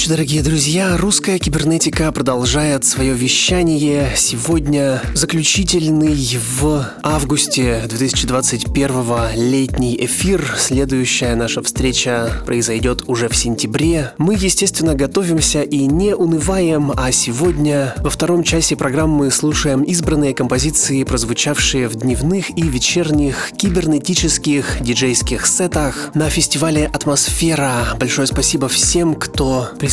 Ночи, дорогие друзья. Русская кибернетика продолжает свое вещание. Сегодня заключительный в августе 2021 летний эфир. Следующая наша встреча произойдет уже в сентябре. Мы, естественно, готовимся и не унываем, а сегодня во втором часе программы слушаем избранные композиции, прозвучавшие в дневных и вечерних кибернетических диджейских сетах на фестивале «Атмосфера». Большое спасибо всем, кто присоединился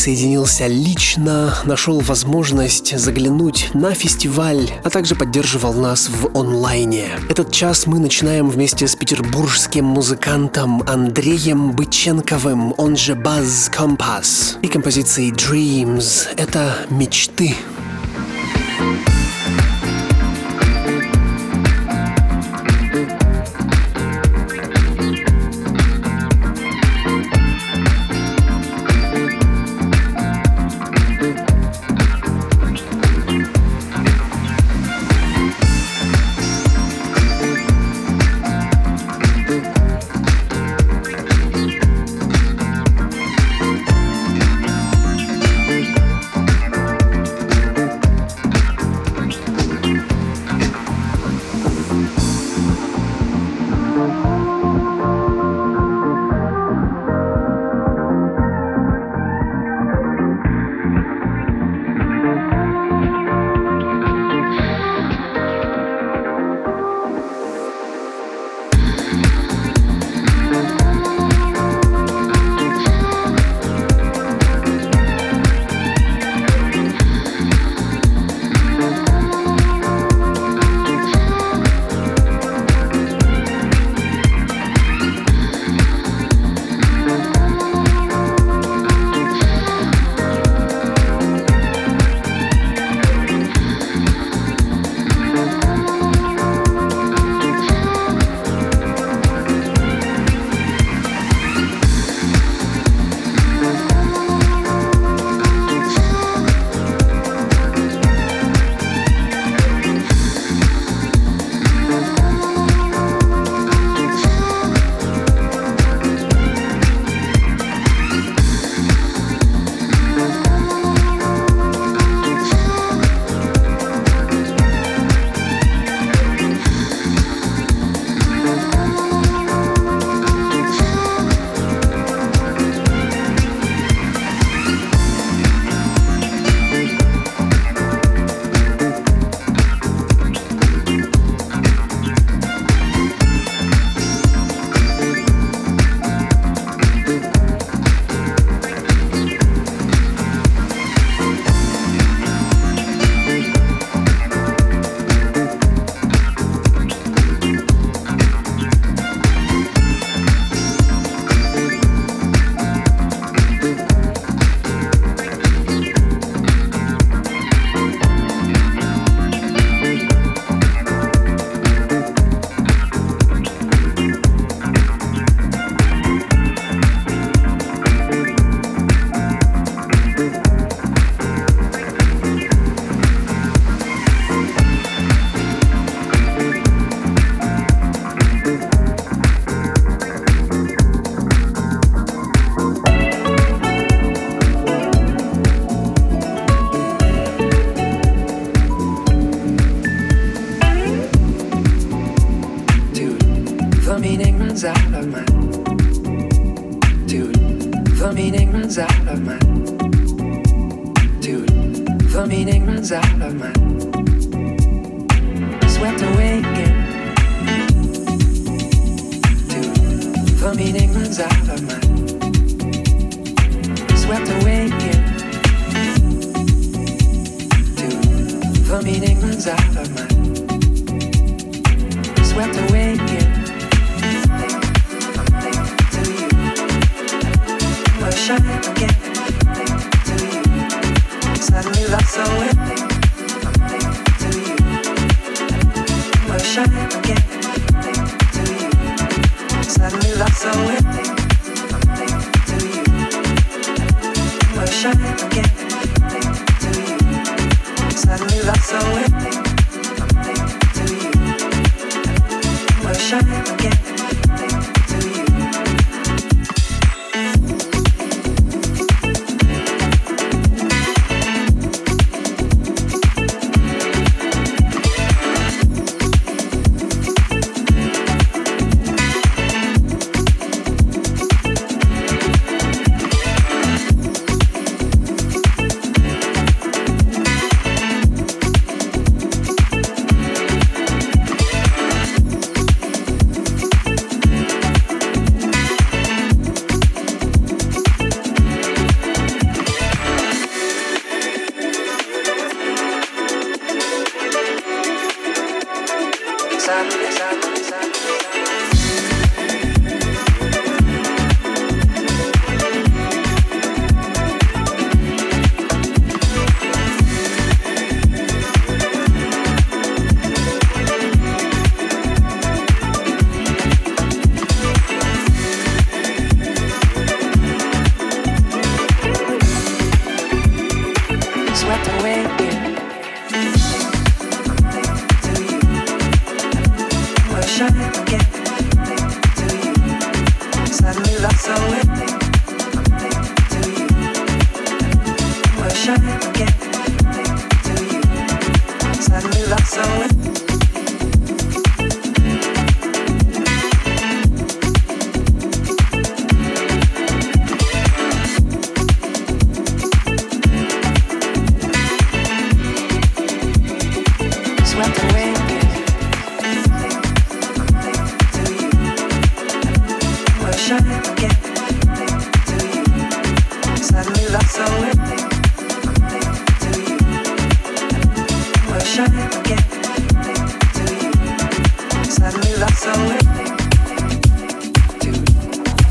лично, нашел возможность заглянуть на фестиваль, а также поддерживал нас в онлайне. Этот час мы начинаем вместе с петербургским музыкантом Андреем Быченковым, он же Buzz Compass, и композицией Dreams. Это мечты.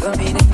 for me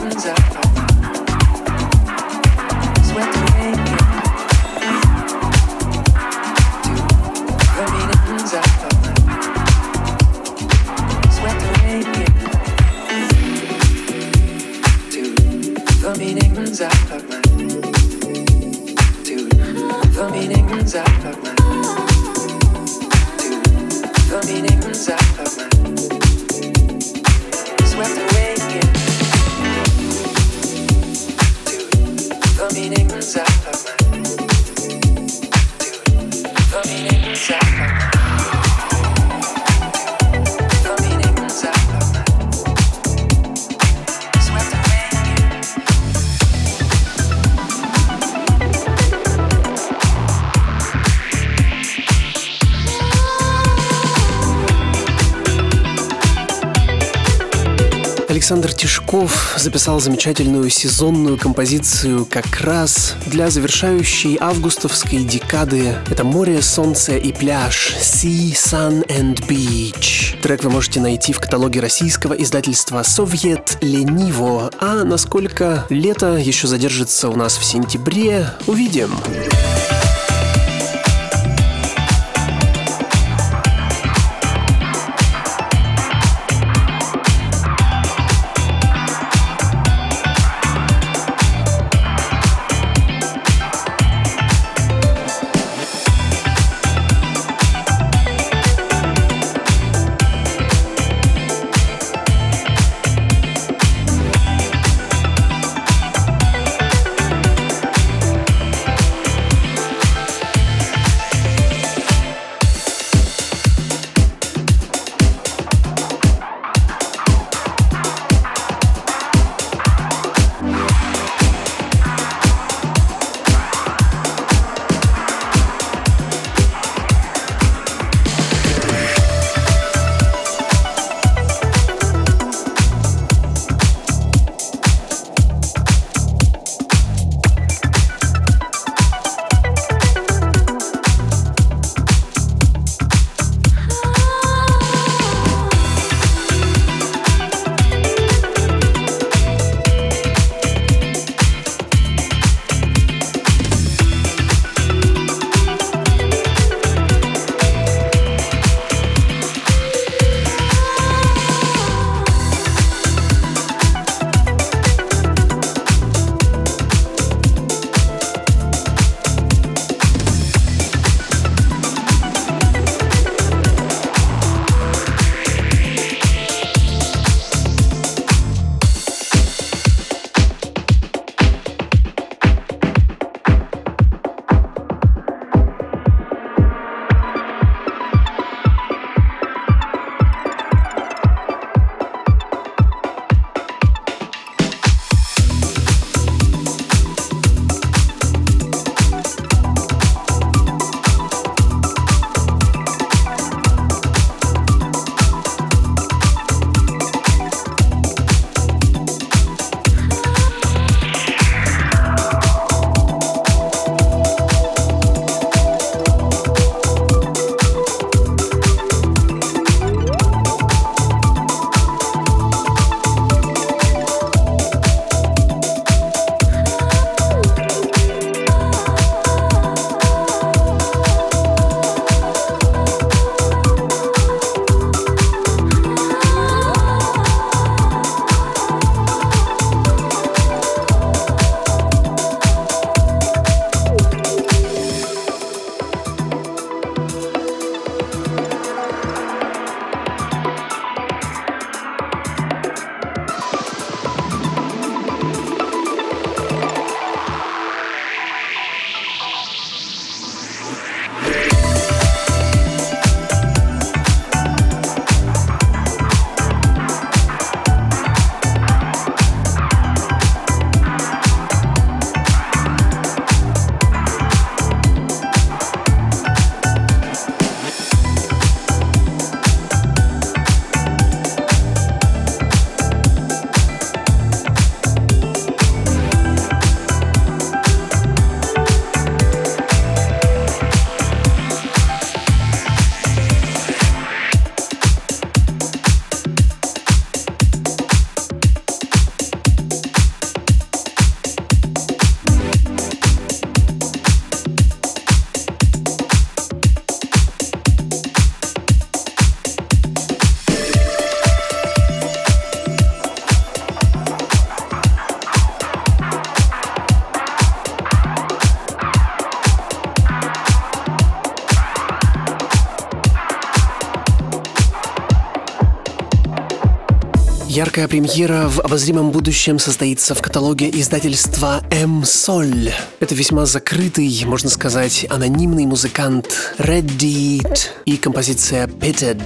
Александр Тишков записал замечательную сезонную композицию как раз для завершающей августовской декады. Это море, солнце и пляж. Sea, Sun and Beach. Трек вы можете найти в каталоге российского издательства «Совет Лениво». А насколько лето еще задержится у нас в сентябре, увидим. Увидим. Яркая премьера в обозримом будущем состоится в каталоге издательства M Sol. Это весьма закрытый, можно сказать, анонимный музыкант Red Deed и композиция Pitted.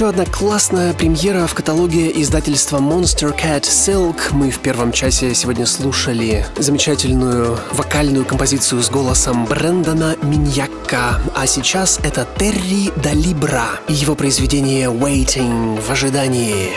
Еще одна классная премьера в каталоге издательства Monster Cat Silk. Мы в первом часе сегодня слушали замечательную вокальную композицию с голосом Брэндона Миньяка. А сейчас это Терри Далибра и его произведение Waiting в ожидании.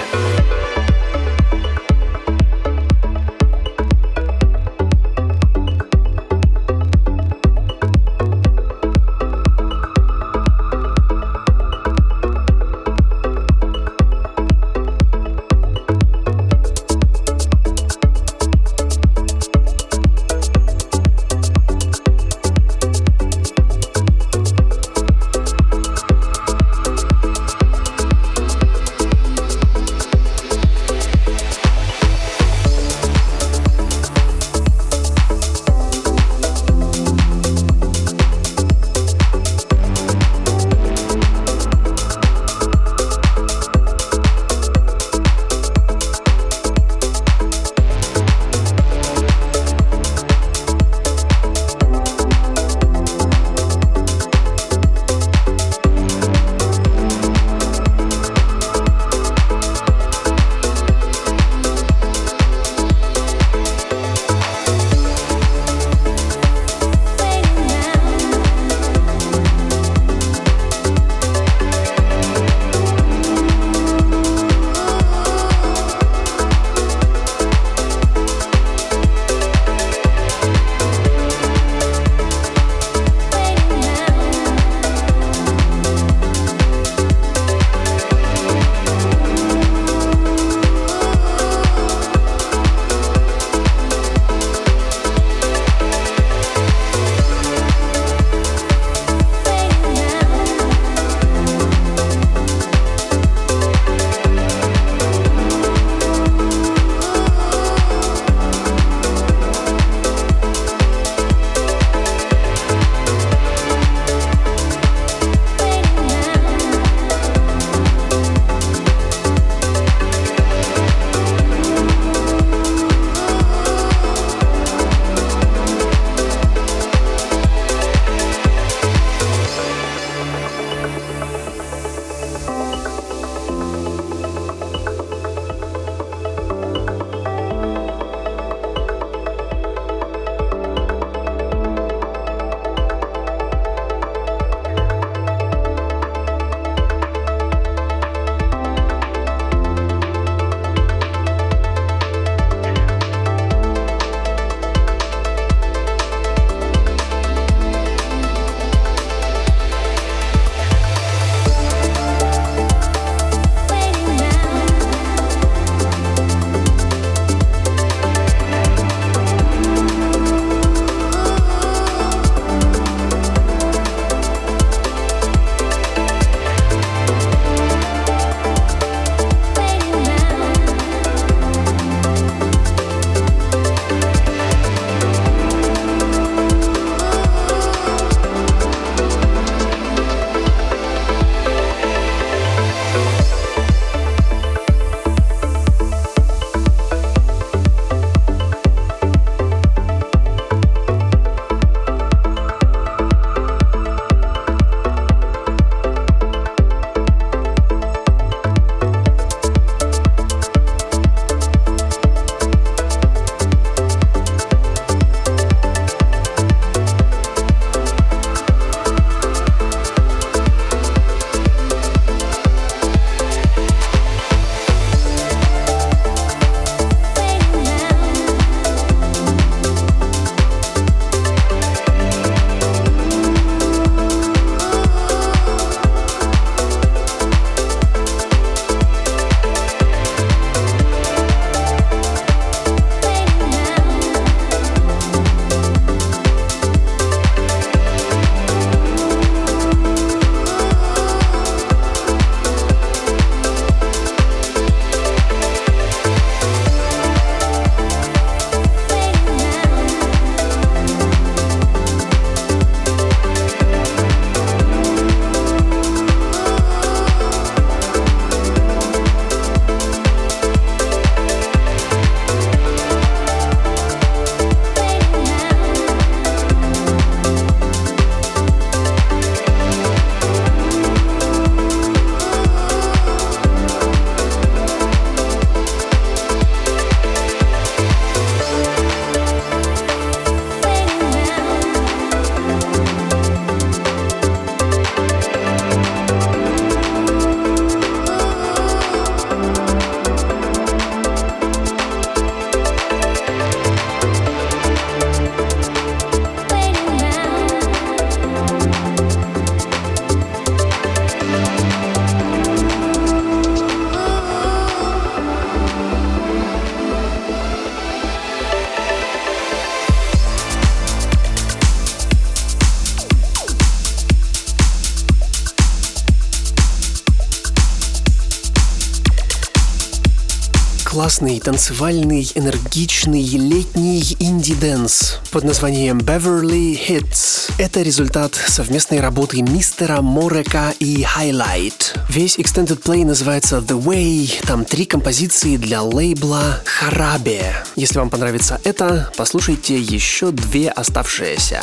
Классный, танцевальный, энергичный летний indie dance под названием Beverly Hits. Это результат совместной работы мистера Морека и Highlight. Весь Extended Play называется The Way, там три композиции для лейбла Harabe. Если вам понравится это, послушайте еще две оставшиеся.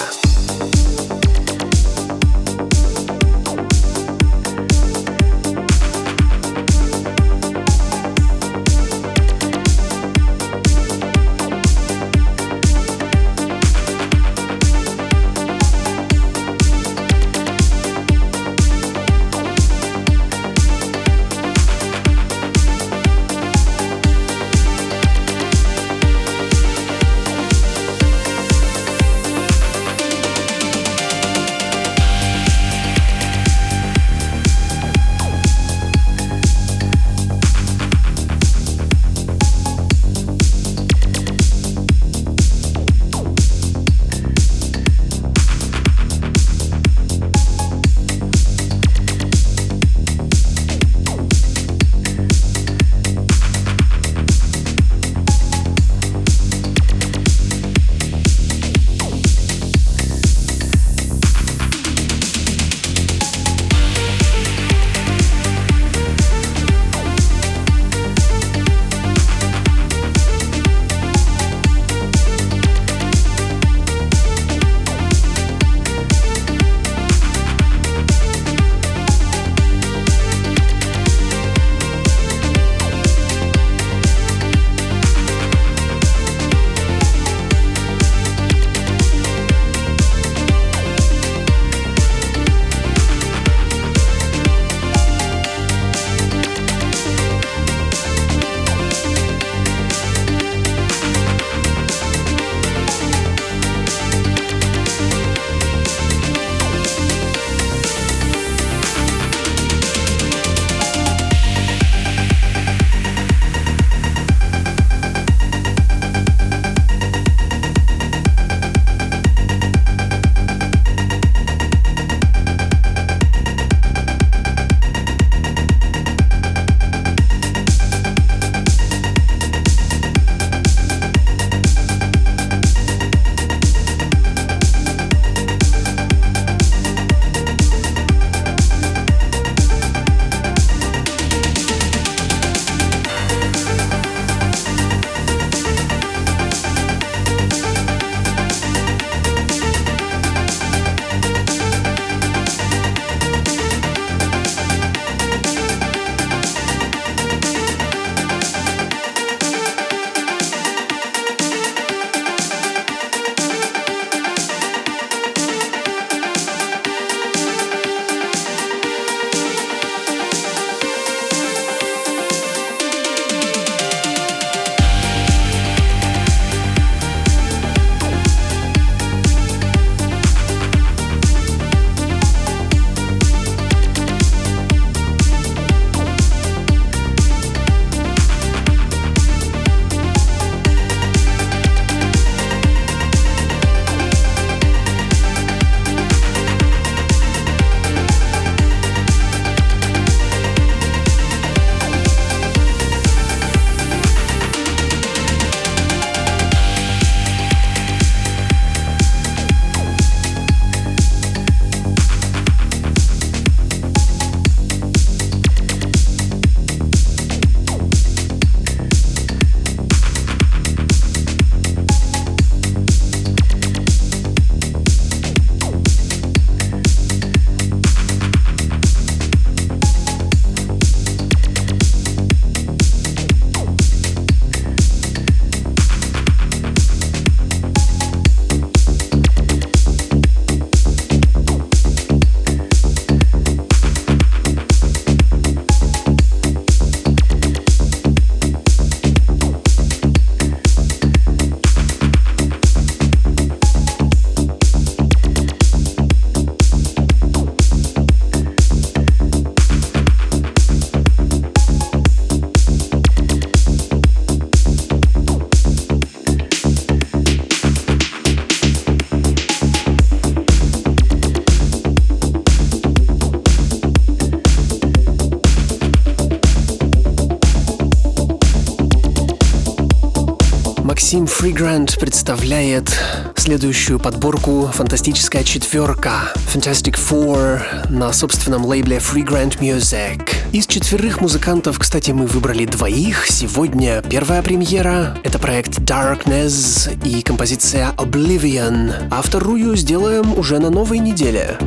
Максим Фригрант представляет следующую подборку «Фантастическая четверка» Fantastic Four на собственном лейбле Freegrant Music. Из четверых музыкантов, кстати, мы выбрали двоих. Сегодня первая премьера — это проект Darkness и композиция Oblivion, а вторую сделаем уже на новой неделе.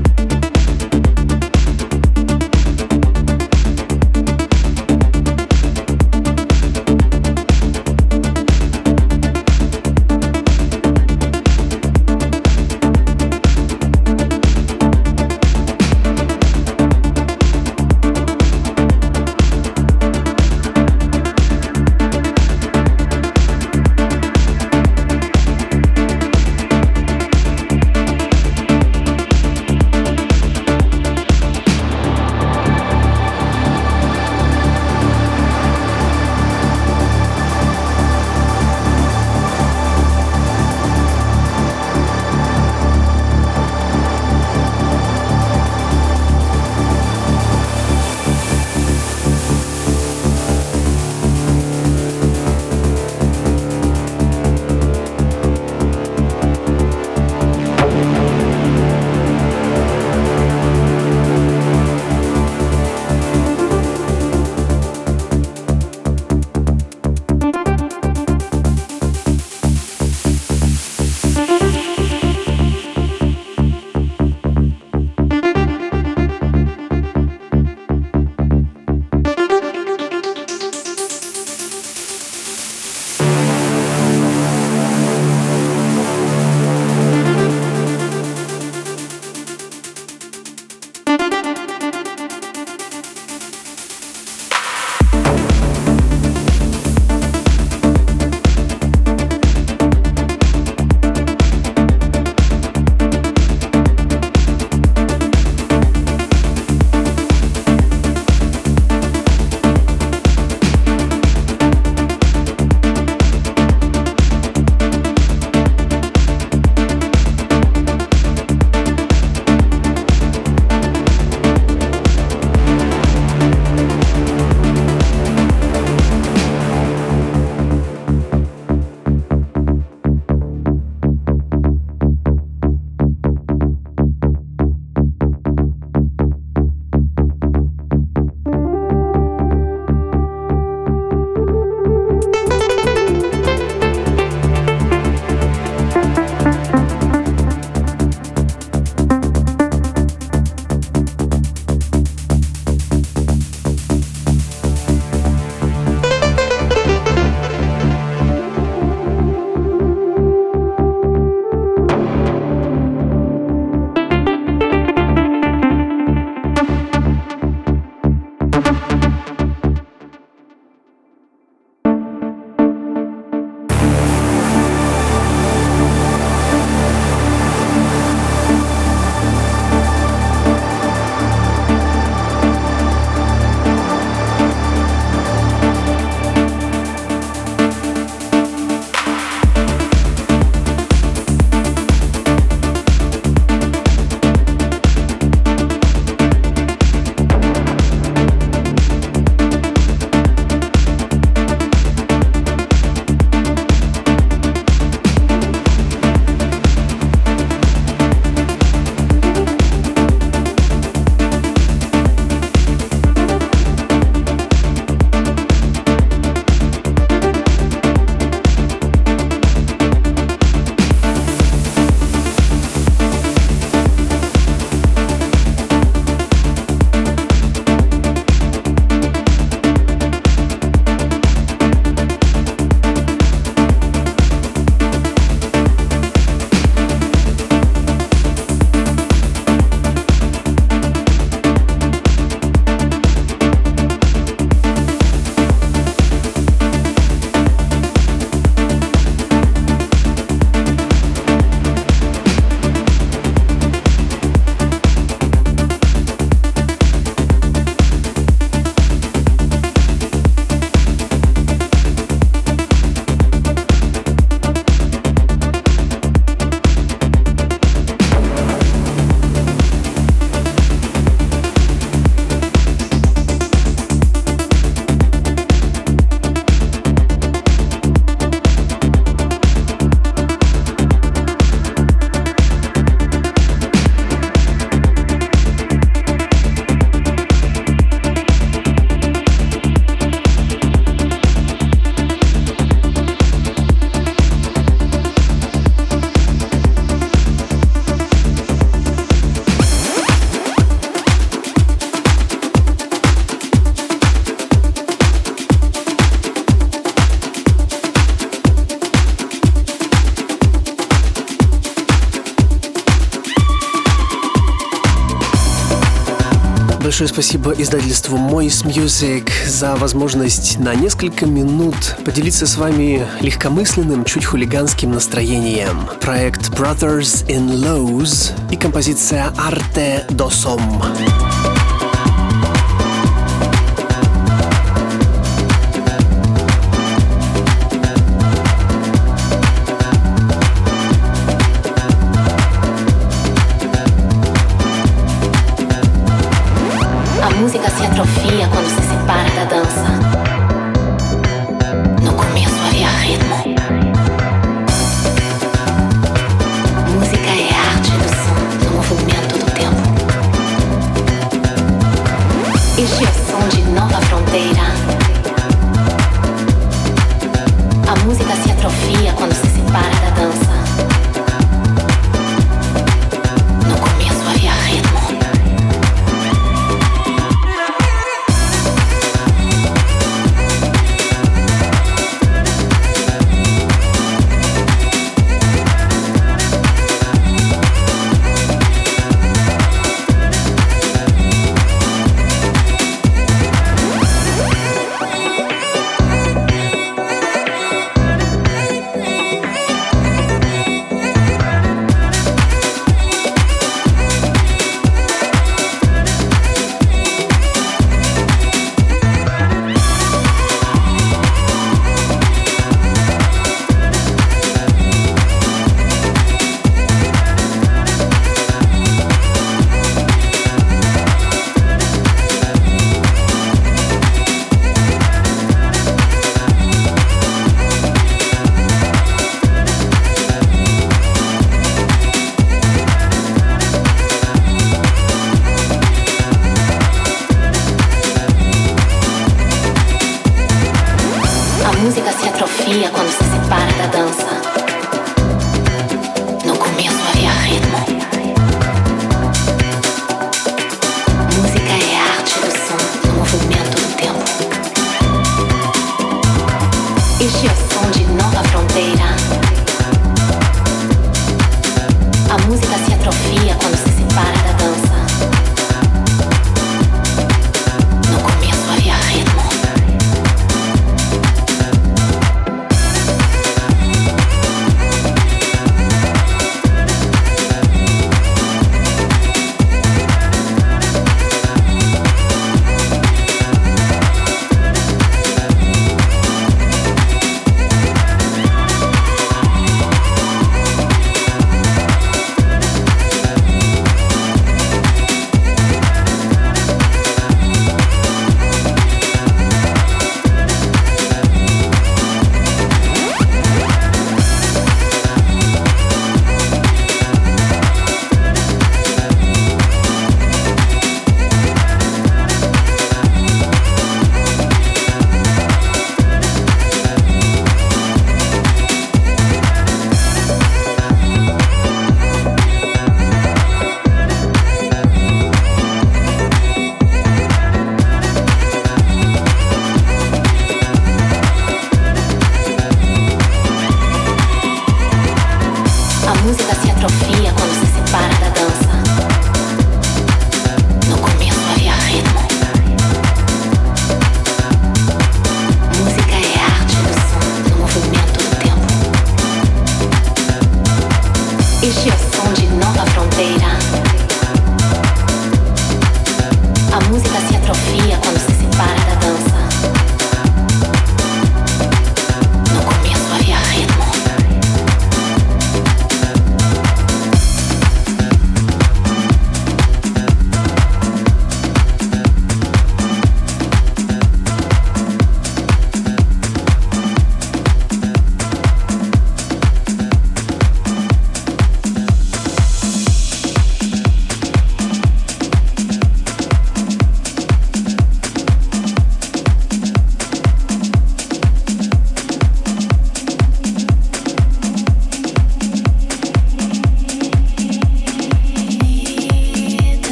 Большое спасибо издательству Moist Music за возможность на несколько минут поделиться с вами легкомысленным, чуть хулиганским настроением. Проект Brothers in Lows и композиция Arte Dosom. красные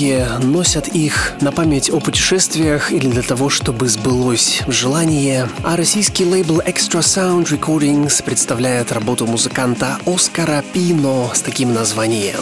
Многие носят их на память о путешествиях или для того, чтобы сбылось желание. А российский лейбл Extra Sound Recordings представляет работу музыканта Оскара Пино с таким названием.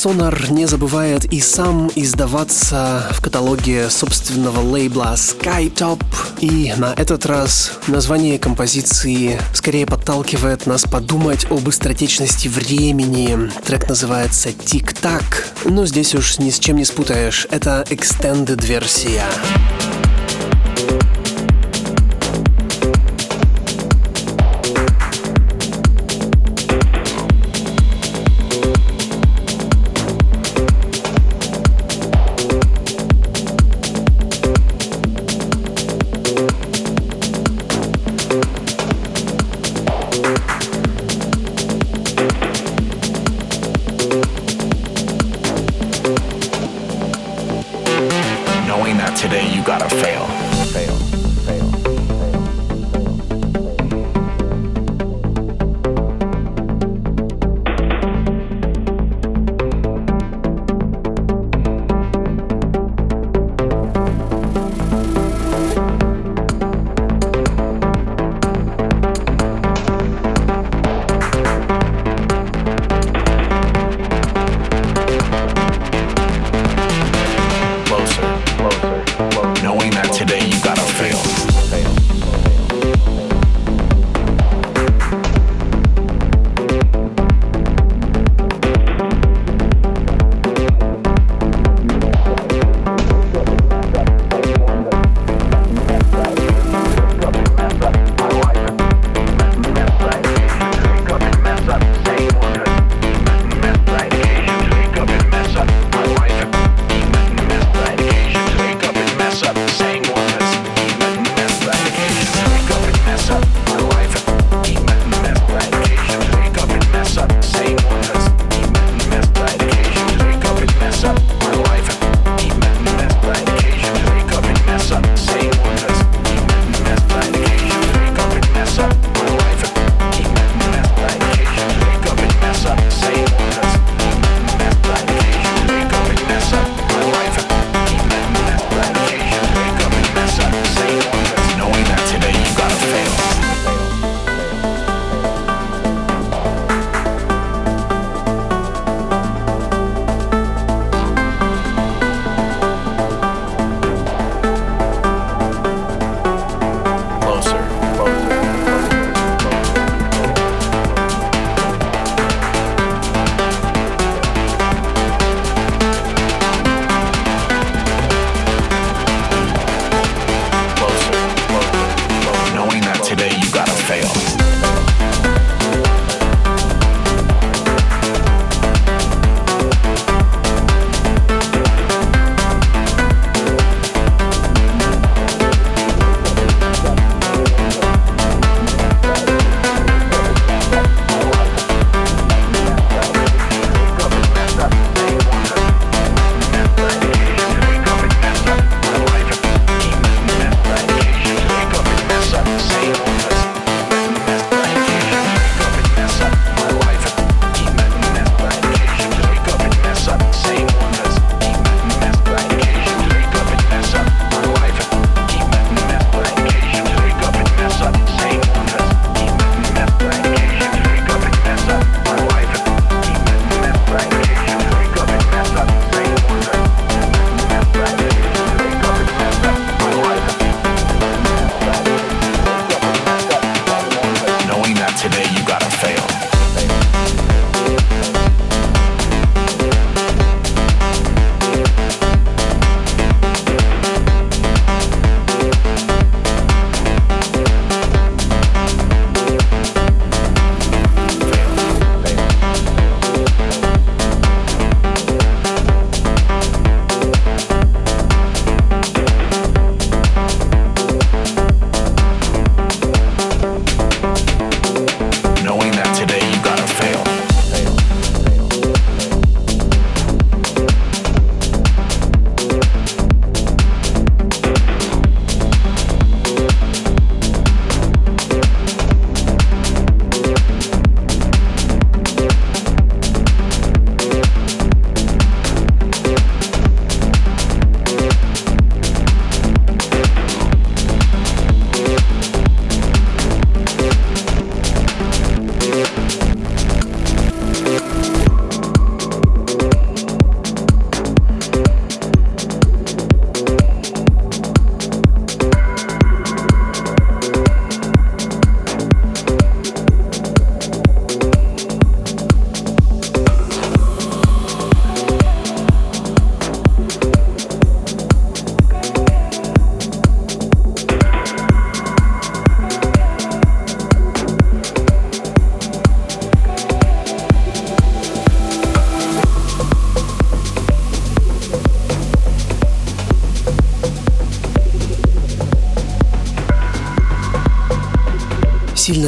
Сонар не забывает и сам издаваться в каталоге собственного лейбла Skytop. И на этот раз название композиции скорее подталкивает нас подумать об быстротечности времени. Трек называется «Тик-так», но здесь уж ни с чем не спутаешь, это extended версия.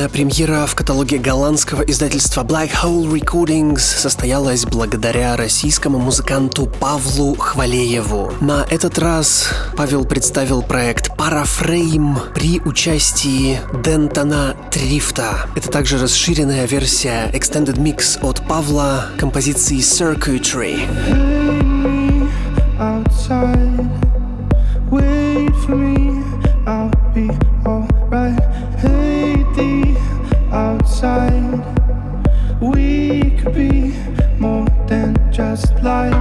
Сильная премьера в каталоге голландского издательства Black Hole Recordings состоялась благодаря российскому музыканту Павлу Хвалееву. На этот раз Павел представил проект Paraframe при участии Дентона Трифта. Это также расширенная версия Extended Mix от Павла композиции Circuitry. Outside, wait for me, I'll be light.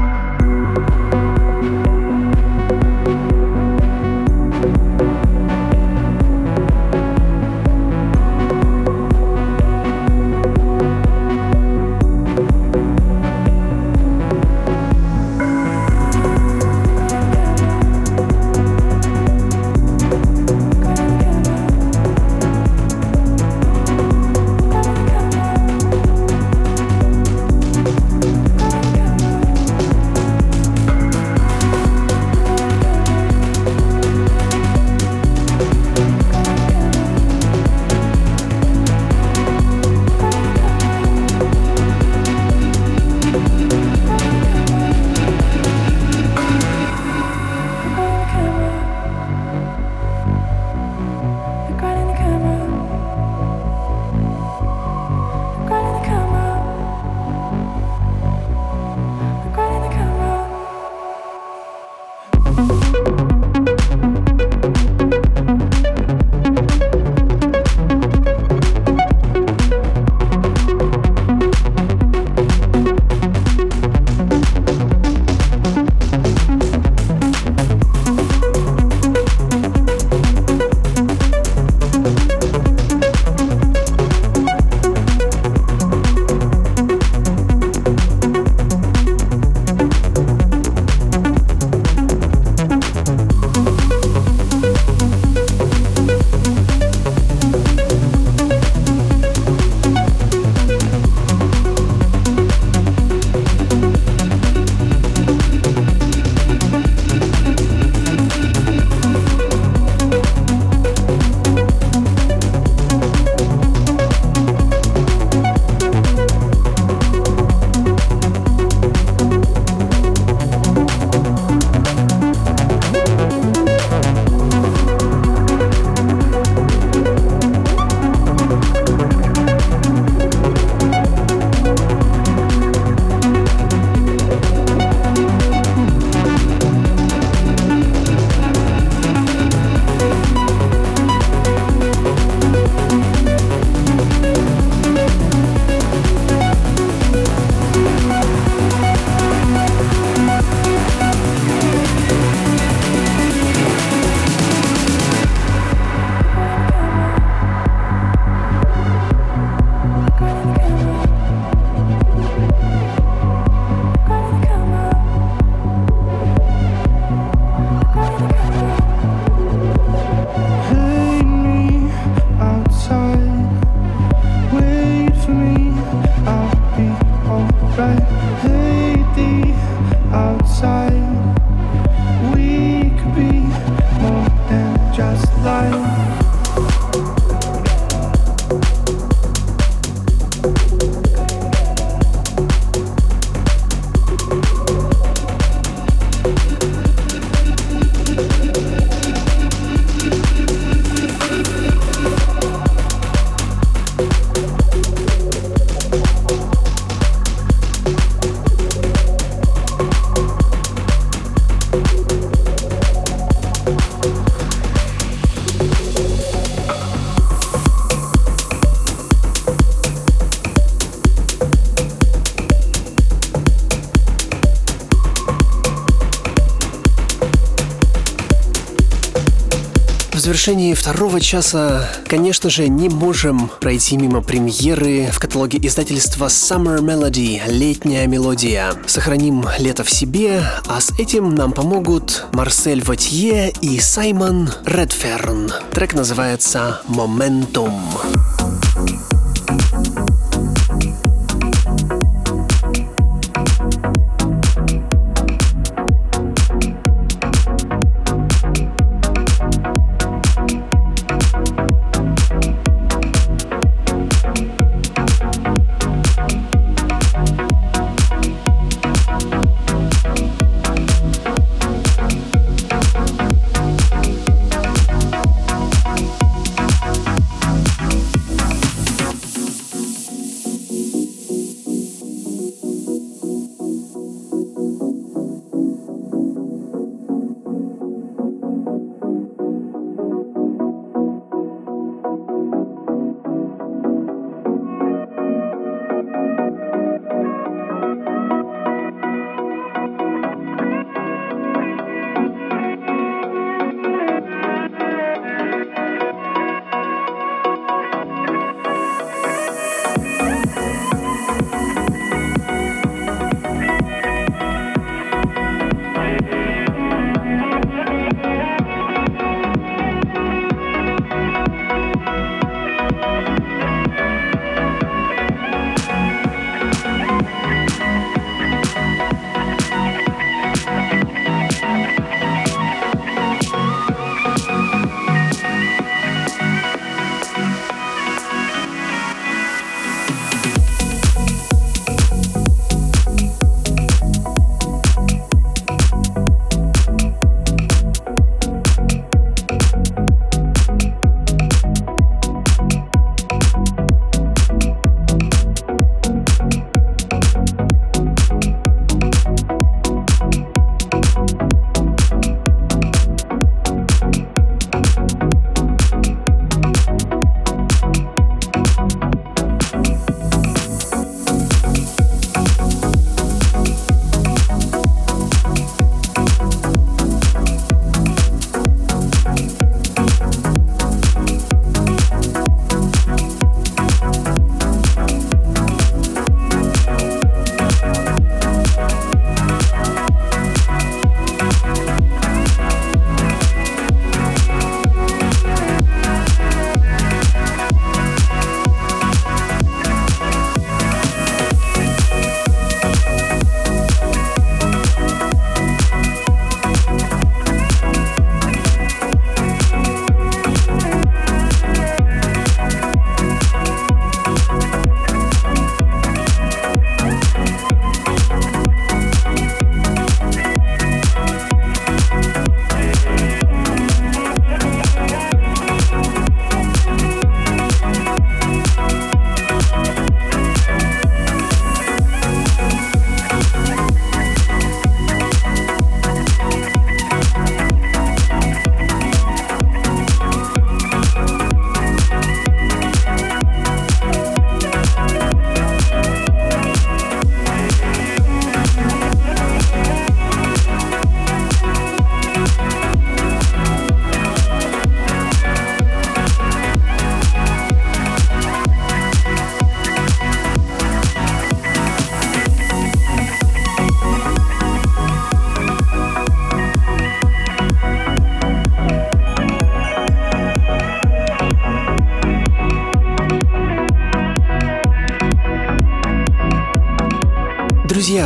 Завершении второго часа, конечно же, не можем пройти мимо премьеры в каталоге издательства Summer Melody «Летняя мелодия». Сохраним лето в себе, а с этим нам помогут Марсель Ватье и Саймон Редферн. Трек называется «Momentum».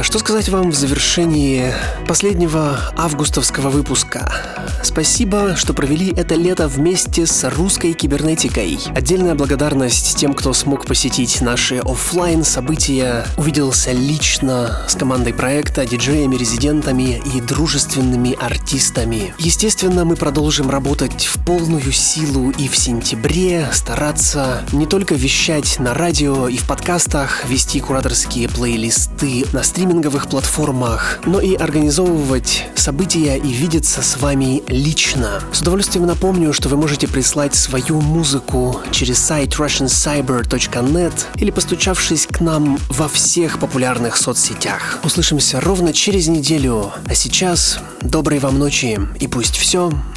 Что сказать вам в завершении последнего августовского выпуска? Спасибо, что провели это лето вместе с русской кибернетикой. Отдельная благодарность тем, кто смог посетить наши офлайн события, увиделся лично с командой проекта, диджеями, резидентами и дружественными артистами. Естественно, мы продолжим работать в полную силу и в сентябре, стараться не только вещать на радио и в подкастах, вести кураторские плейлисты на стриминговых платформах, но и организовывать события и видеться с вами лично. С удовольствием напомню, что вы можете прислать свою музыку через сайт russiancyber.net или постучавшись к нам во всех популярных соцсетях. Услышимся ровно через неделю. А сейчас доброй вам ночи и пусть все